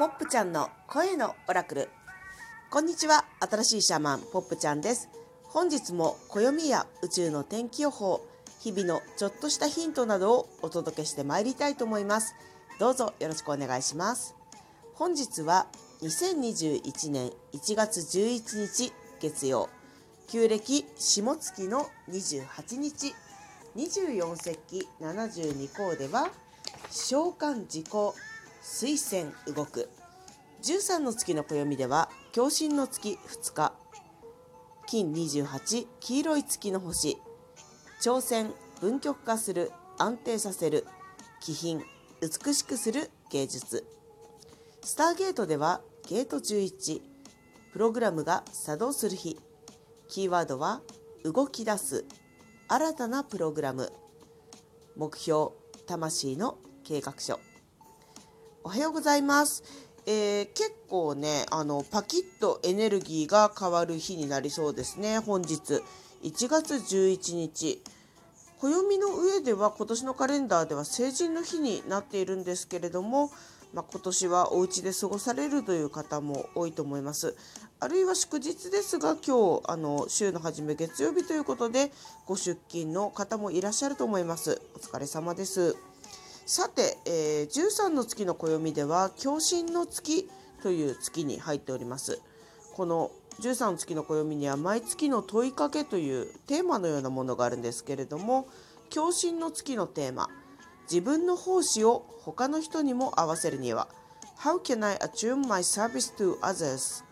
ポップちゃんの声のオラクル。こんにちは。新しいシャーマンポップちゃんです。本日も暦や宇宙の天気予報日々のちょっとしたヒントなどをお届けしてまいりたいと思います。どうぞよろしくお願いします。本日は2021年1月11日月曜。旧暦下月の28日24節気72項では召喚時効水仙動く。13の月の暦では共振の月2日。金28黄色い月の星。挑戦分極化する安定させる。気品美しくする芸術。スターゲートではゲート11プログラムが作動する日。キーワードは動き出す。新たなプログラム。目標魂の計画書。おはようございます。えー、結構ねあのパキッとエネルギーが変わる日になりそうですね本日。1月11日暦の上では今年のカレンダーでは成人の日になっているんですけれども、まあ、今年はお家で過ごされるという方も多いと思います。あるいは祝日ですが今日あの週の初め月曜日ということでご出勤の方もいらっしゃると思います。お疲れ様です。さて、えー、13の月の暦では共振の月という月に入っておりますこの13の月の暦には毎月の問いかけというテーマのようなものがあるんですけれども共振の月のテーマ自分の奉仕を他の人にも合わせるには How can I attune my service to others?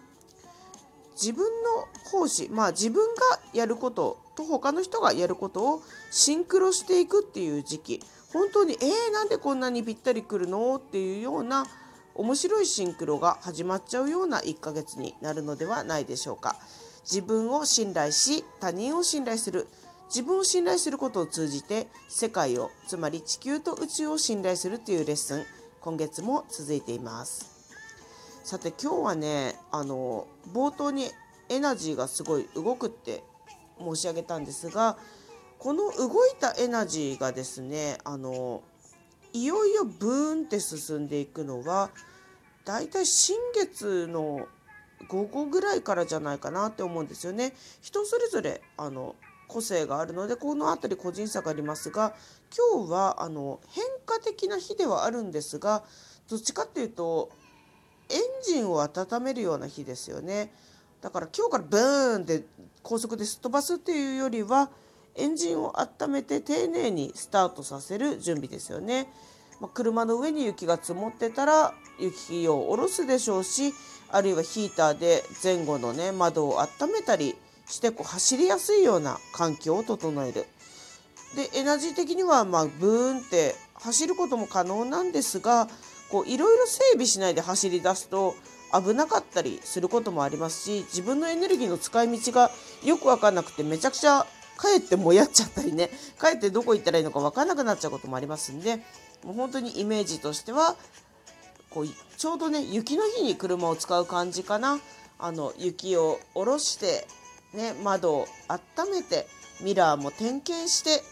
自分の奉仕まあ自分がやることと他の人がやることをシンクロしていくっていう時期本当にえー、なんでこんなにぴったりくるのっていうような面白いシンクロが始まっちゃうような1ヶ月になるのではないでしょうか。自分を信頼し他人を信頼する自分を信頼することを通じて世界をつまり地球と宇宙を信頼するというレッスン今月も続いています。さて今日はねあの冒頭にエナジーがすごい動くって申し上げたんですがこの動いたエナジーがですねあのいよいよブーンって進んでいくのはだいたい新月の午後ぐらいからじゃないかなって思うんですよね。人それぞれあの個性があるのでこの辺り個人差がありますが今日はあの変化的な日ではあるんですがどっちかっていうとエンジンを温めるような日ですよね。だから今日からブーンって高速ですっ飛ばすっていうよりはエンジンを温めて丁寧にスタートさせる準備ですよね。まあ、車の上に雪が積もってたら雪を下ろすでしょうしあるいはヒーターで前後のね窓を温めたりしてこう走りやすいような環境を整える。でエナジー的にはまあブーンって走ることも可能なんですがいろいろ整備しないで走り出すと危なかったりすることもありますし自分のエネルギーの使い道がよく分かんなくてめちゃくちゃかえってもやっちゃったりね。かえってどこ行ったらいいのか分からなくなっちゃうこともありますんでもう本当にイメージとしてはこうちょうどね雪の日に車を使う感じかな。あの雪を下ろしてね、窓を温めてミラーも点検して、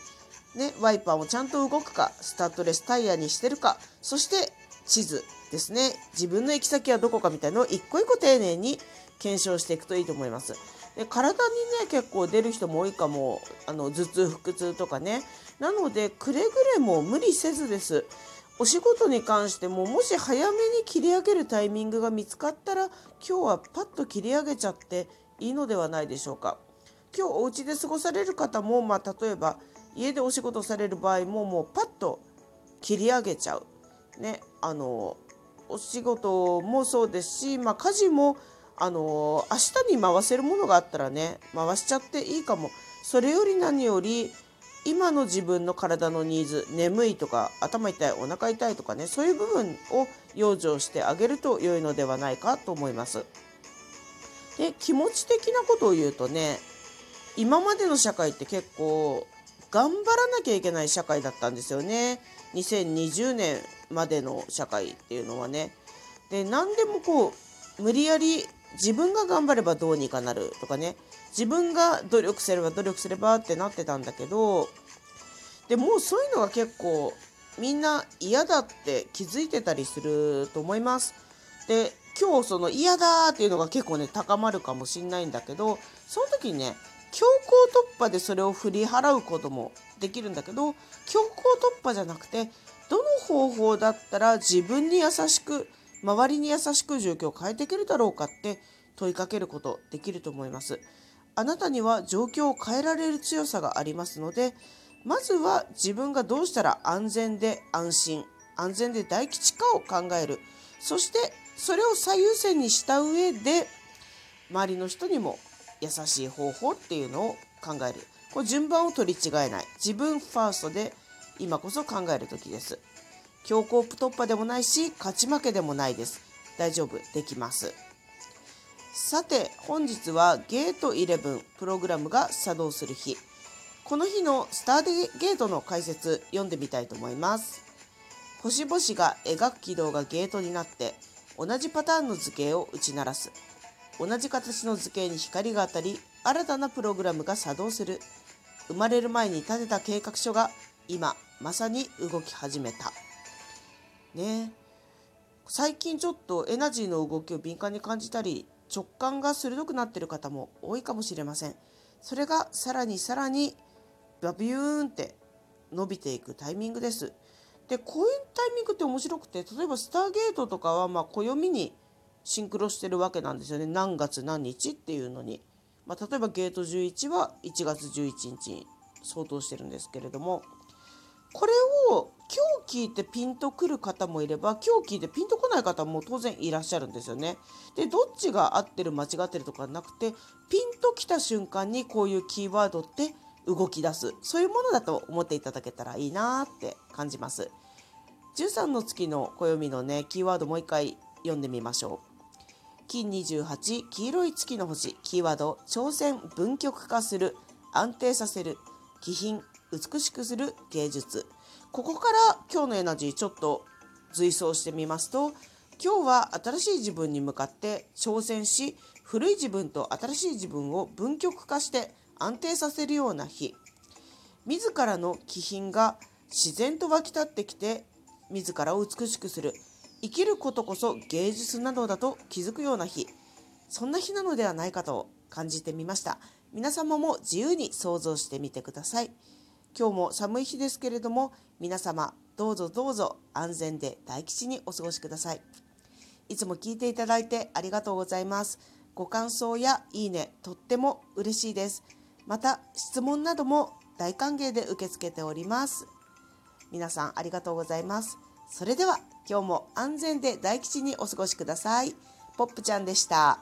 ね、ワイパーもちゃんと動くかスタッドレスタイヤにしてるかそして地図ですね。自分の行き先はどこかみたいのを一個一個丁寧に検証していくといいと思います。で体にね結構出る人も多いかも。あの頭痛腹痛とかね。なのでくれぐれも無理せずです。お仕事に関してももし早めに切り上げるタイミングが見つかったら今日はパッと切り上げちゃっていいのではないでしょうか。今日お家で過ごされる方も、まあ、例えば家でお仕事される場合ももうパッと切り上げちゃう。ねあのお仕事もそうですし、まあ、家事もあの明日に回せるものがあったらね回しちゃっていいかもそれより何より今の自分の体のニーズ眠いとか頭痛いお腹痛いとかねそういう部分を養生してあげると良いのではないかと思います。で気持ち的なことを言うとね今までの社会って結構頑張らなきゃいけない社会だったんですよね2020年までの社会っていうのはね。で何でもこう無理やり自分が頑張ればどうにかなるとかね自分が努力すれば努力すればってなってたんだけどでもうそういうのが結構みんな嫌だって気づいてたりすると思います。で今日その嫌だっていうのが結構ね高まるかもしんないんだけどその時にね強行突破でそれを振り払うこともできるんだけど強行突破じゃなくてどの方法だったら自分に優しく周りに優しく状況を変えていけるだろうかって問いかけることできると思います。あなたには状況を変えられる強さがありますのでまずは自分がどうしたら安全で安心安全で大吉かを考える。そしてそれを最優先にした上で周りの人にも優しい方法っていうのを考える。これ順番を取り違えない。自分ファーストで今こそ考える時です。強行突破でもないし勝ち負けでもないです。大丈夫。できます。さて本日はゲート11プログラムが作動する日。この日のスターゲートの解説読んでみたいと思います。星々が描く軌道がゲートになって同じパターンの図形を打ち鳴らす。同じ形の図形に光が当たり新たなプログラムが作動する。生まれる前に立てた計画書が今まさに動き始めた。ね。最近ちょっとエナジーの動きを敏感に感じたり直感が鋭くなっている方も多いかもしれません。それがさらにさらにバビューンって伸びていくタイミングです。でこういうタイミングって面白くて例えばスターゲートとかはまあ暦にシンクロしてるわけなんですよね。何月何日っていうのに、まあ、例えばゲート11は1月11日に相当してるんですけれどもこれを今日聞いてピンとくる方もいれば今日聞いてピンとこない方も当然いらっしゃるんですよね。でどっちが合ってる間違ってるとかなくてピンときた瞬間にこういうキーワードって動き出すそういうものだと思っていただけたらいいなって感じます。13の月の暦のねキーワードもう一回読んでみましょう。金28黄色い月の星キーワード挑戦分極化する安定させる気品美しくする芸術ここから今日のエナジーちょっと随走してみますと今日は新しい自分に向かって挑戦し古い自分と新しい自分を分極化して安定させるような日。自らの気品が自然と湧き立ってきて自らを美しくする。生きることこそ芸術などだと気づくような日。そんな日なのではないかと感じてみました。皆様も自由に想像してみてください。今日も寒い日ですけれども皆様どうぞどうぞ安全で大吉にお過ごしください。いつも聞いていただいてありがとうございます。ご感想やいいねとっても嬉しいです。また質問なども大歓迎で受け付けております。皆さんありがとうございます。それでは今日も安全で大吉にお過ごしください。ポップちゃんでした。